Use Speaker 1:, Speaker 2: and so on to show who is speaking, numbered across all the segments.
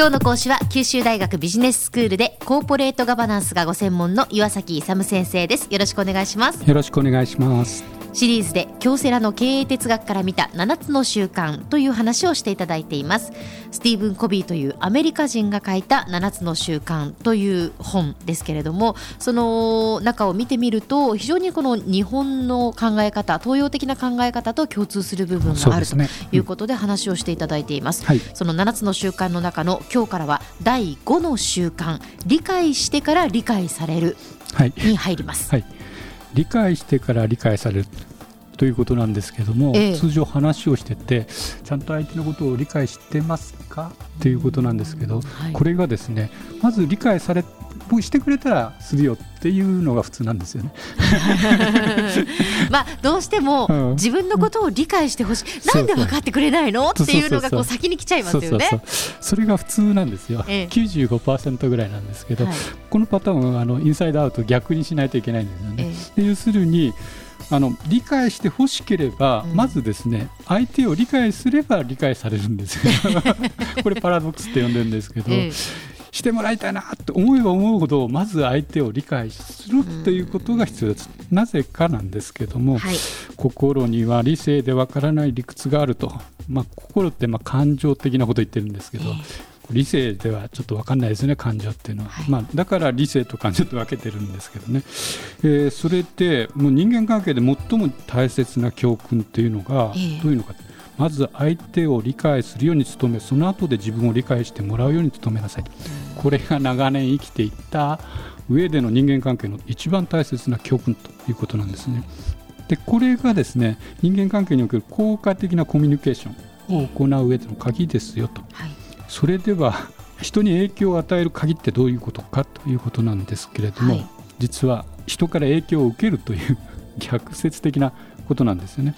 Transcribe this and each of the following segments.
Speaker 1: 今日の講師は九州大学ビジネススクールでコーポレートガバナンスがご専門の岩崎勇先生です。よろしくお願いします。
Speaker 2: よろしくお願いします。
Speaker 1: シリーズで京セラの経営哲学から見た7つの習慣という話をしていただいています。スティーブン・コビーというアメリカ人が書いた7つの習慣という本ですけれどもその中を見てみると非常にこの日本の考え方東洋的な考え方と共通する部分があるということで話をしていただいています、はい、その7つの習慣の中の今日からは第5の習慣理解してから理解されるに入ります、はい
Speaker 2: 理解してから理解される。ということなんですけども、え通常話をしててちゃんと相手のことを理解してますか？っていうことなんですけど、はい、これがですねまず理解されしてくれたらするよっていうのが普通なんですよね。
Speaker 1: まあどうしても自分のことを理解してほしい、うん、なんで分かってくれないの？っていうのがこう先に来ちゃいますよね。
Speaker 2: それが普通なんですよ。ええ、95%ぐらいなんですけど、はい、このパターンはあのインサイドアウト逆にしないといけないんですよね。え、要するにあの理解してほしければ、うん、まずですね相手を理解すれば理解されるんですよ。これパラドックスって呼んでるんですけど、ええ、してもらいたいなと思えば思うほどまず相手を理解するということが必要です、うん、なぜかなんですけども、はい、心には理性でわからない理屈があると、まあ、心ってまあ感情的なこと言ってるんですけど、え理性ではちょっと分かんないですね感情っていうのは、はい、まあ、だから理性と感情と分けてるんですけどね、えー、それでもう人間関係で最も大切な教訓っていうのがどういうのか、えー、まず相手を理解するように努めその後で自分を理解してもらうように努めなさい、これが長年生きていった上での人間関係の一番大切な教訓ということなんですね。でこれがですね人間関係における効果的なコミュニケーションを行う上での鍵ですよと。はいそれでは人に影響を与える鍵ってどういうことかということなんですけれども、はい、実は人から影響を受けるという 逆説的なことなんですよね。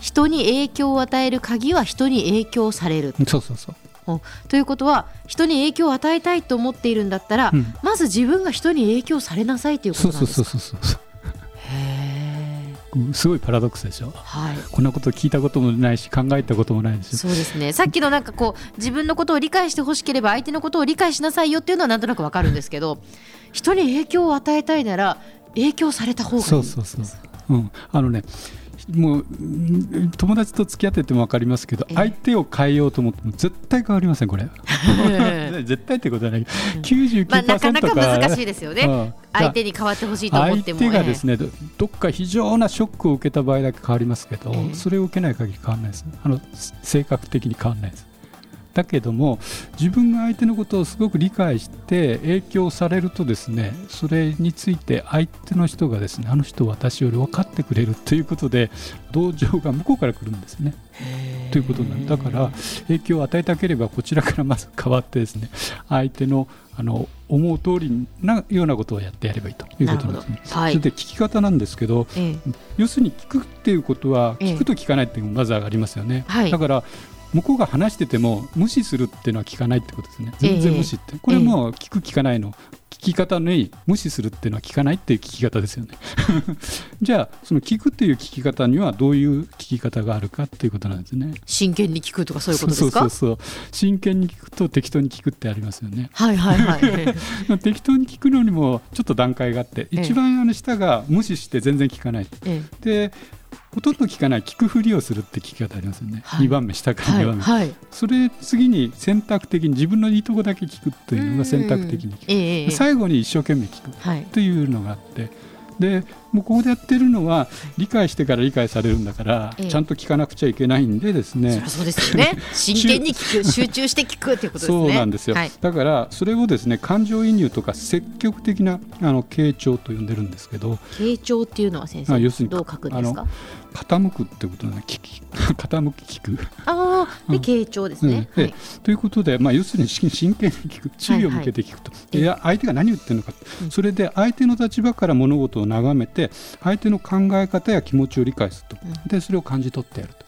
Speaker 1: 人に影響を与える鍵は人に影響される。
Speaker 2: そうそうそう。
Speaker 1: ということは人に影響を与えたいと思っているんだったら、うん、まず自分が人に影響されなさいということなんですか？そうそうそうそう
Speaker 2: すごいパラドックスでしょ、はい、こんなこと聞いたこともないし考えたこともないです
Speaker 1: そうですね。さっきのなんかこう 自分のことを理解してほしければ相手のことを理解しなさいよっていうのはなんとなくわかるんですけど人に影響を与えたいなら影響された方がいい
Speaker 2: そうそうそう、うん、あのねもう友達と付き合ってても分かりますけど、相手を変えようと思っても絶対変わりませんこれ。絶対ってことはないうん、99%
Speaker 1: まあ、なかなか難しいですよね、うん、相手に変わってほしいと思っても
Speaker 2: 相手がですね、どっか非常なショックを受けた場合だけ変わりますけど、それを受けない限り変わらないです。あの性格的に変わらないですだけども自分が相手のことをすごく理解して影響されるとですねそれについて相手の人がですねあの人私より分かってくれるということで同情が向こうから来るんですね。ということなんだ。から影響を与えたければこちらからまず変わってですね相手のあの思う通りなようなことをやってやればいいということなんですね。はい、それで聞き方なんですけど、ええ、要するに聞くっていうことは聞くと聞かないっていうのがまずありますよね。はい、だから向こうが話してても無視するっていうのは聞かないってことですね。全然無視って、えー、これも聞く聞かないの。聞き方に無視するっていうのは聞かないっていう聞き方ですよね。じゃあその聞くっていう聞き方にはどういう聞き方があるかっていうことなんですね。
Speaker 1: 真剣に聞くとかそういうことですか？
Speaker 2: そうそうそう。真剣に聞くと適当に聞くってありますよね。
Speaker 1: はいはいはい。
Speaker 2: 適当に聞くのにもちょっと段階があって、一番あの下が無視して全然聞かない、ええ、でほとんど聞かない聞くふりをするって聞き方ありますよね、はい、2番目下から2番目、はい、それ次に選択的に自分のいいとこだけ聞くというのが選択的に聞く、えー、最後に一生懸命聞くというのがあって、でもうここでやってるのは理解してから理解されるんだから、ちゃんと聞かなくちゃいけないんでですね。
Speaker 1: そうですよね。真剣に聞く集中して聞くっていうことですね。
Speaker 2: そうなんですよ、はい、だからそれをですね感情移入とか積極的なあの傾聴と呼んでるんですけど
Speaker 1: 傾聴っていうのは先生要するにどう書くんですか？
Speaker 2: 傾くってことなん聞き 傾き聞く。
Speaker 1: ああで傾聴ですね、
Speaker 2: うん。はい、ということで、まあ、要するに真剣に聞く注意を向けて聞くと、はいはい、いや相手が何言ってるのか、それで相手の立場から物事を眺めて相手の考え方や気持ちを理解すると、でそれを感じ取ってやると。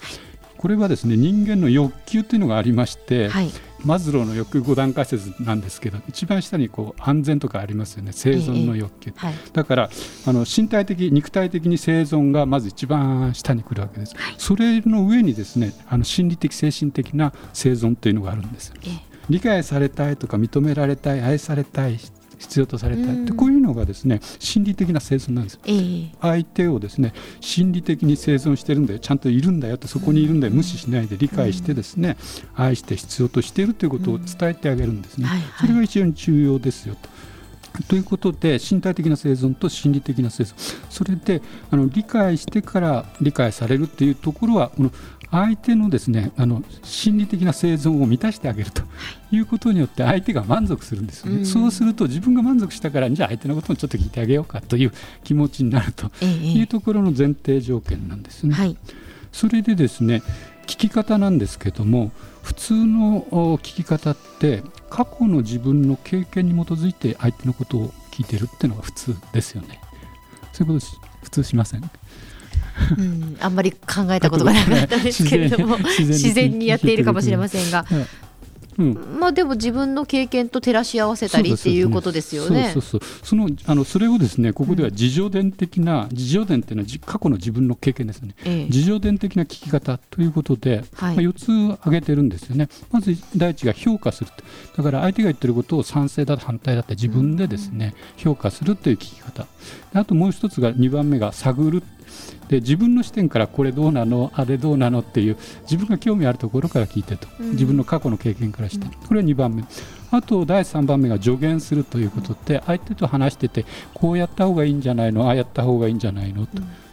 Speaker 2: これはですね人間の欲求というのがありまして、はい、マズローの欲5段階説なんですけど一番下にこう安全とかありますよね。生存の欲求、えはい、だからあの身体的肉体的に生存がまず一番下に来るわけです、はい、それの上にですねあの心理的精神的な生存というのがあるんです、え。理解されたいとか認められたい愛されたい必要とされた。いってこういうのがですね心理的な生存なんです、えー、相手をですね心理的に生存してるんだよ。ちゃんといるんだよってそこにいるんだよ。無視しないで理解してですね愛して必要としているということを伝えてあげるんですね、それが非常に重要ですよと。ということで身体的な生存と心理的な生存。それであの理解してから理解されるっていうところはこの相手のですねあの心理的な生存を満たしてあげるとい。うことによって相手が満足するんですよね、うん、そうすると自分が満足したからじゃあ相手のこともちょっと聞いてあげようかという気持ちになるというところの前提条件なんですね。はい、それでですね聞き方なんですけども普通の聞き方って過去の自分の経験に基づいて相手のことを聞いてるっていうのが普通ですよね。そういうこと普通しません？
Speaker 1: うん、あんまり考えたことがなかったですけれども。自然に やっているかもしれませんが、うん、まあでも自分の経験と照らし合わせたりっていうことですよね。
Speaker 2: そうそうそのあのそれをですねここでは自助伝的な、うん、自助伝っていうのは過去の自分の経験ですね、ええ、自助伝的な聞き方ということで、はい、まあ、4つ挙げてるんですよね。まず第一が評価するだから相手が言ってることを賛成だ反対だって自分でですね、うん、評価するという聞き方。あともう一つが2番目が探るで自分の視点からこれどうなの？あれどうなの？っていう自分が興味あるところから聞いてと、うん、自分の過去の経験からして、これは2番目。あと第3番目が助言するということで相手と話しててこうやった方がいいんじゃないの？ああやった方がいいんじゃないの？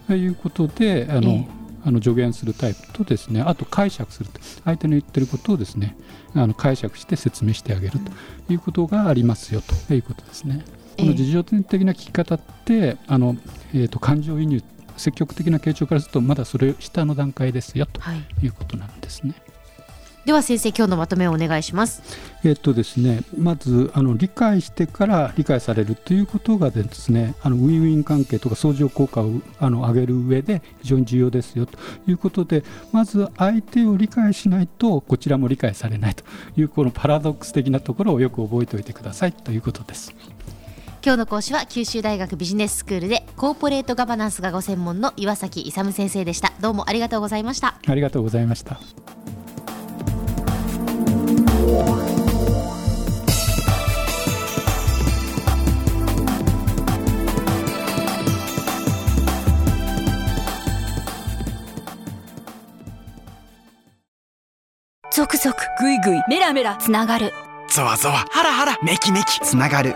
Speaker 2: と。いうことであの、ええ。あの助言するタイプとですね。あと解釈すると。相手の言ってることをですねあの解釈して説明してあげると。いうことがありますよと。いうことですね。この自助的な聞き方ってあの、えーと感情移入積極的な傾聴からするとまだそれ下の段階ですよということなんですね。はい
Speaker 1: では先生今日のまとめをお願いします。
Speaker 2: えっとですねまずあの理解してから理解されるということがですねあのウィンウィン関係とか相乗効果をあの上げる上で非常に重要ですよということでまず相手を理解しないとこちらも理解されないというこのパラドックス的なところをよく覚えておいてくださいということです。
Speaker 1: 今日の講師は九州大学ビジネススクールでコーポレートガバナンスがご専門の岩崎勇先生でした。どうもありがとうございました。
Speaker 2: ありがとうございました。
Speaker 1: ゾクゾクグイグイメラメラつながる。
Speaker 3: ゾワゾワハラハラメキメキつながる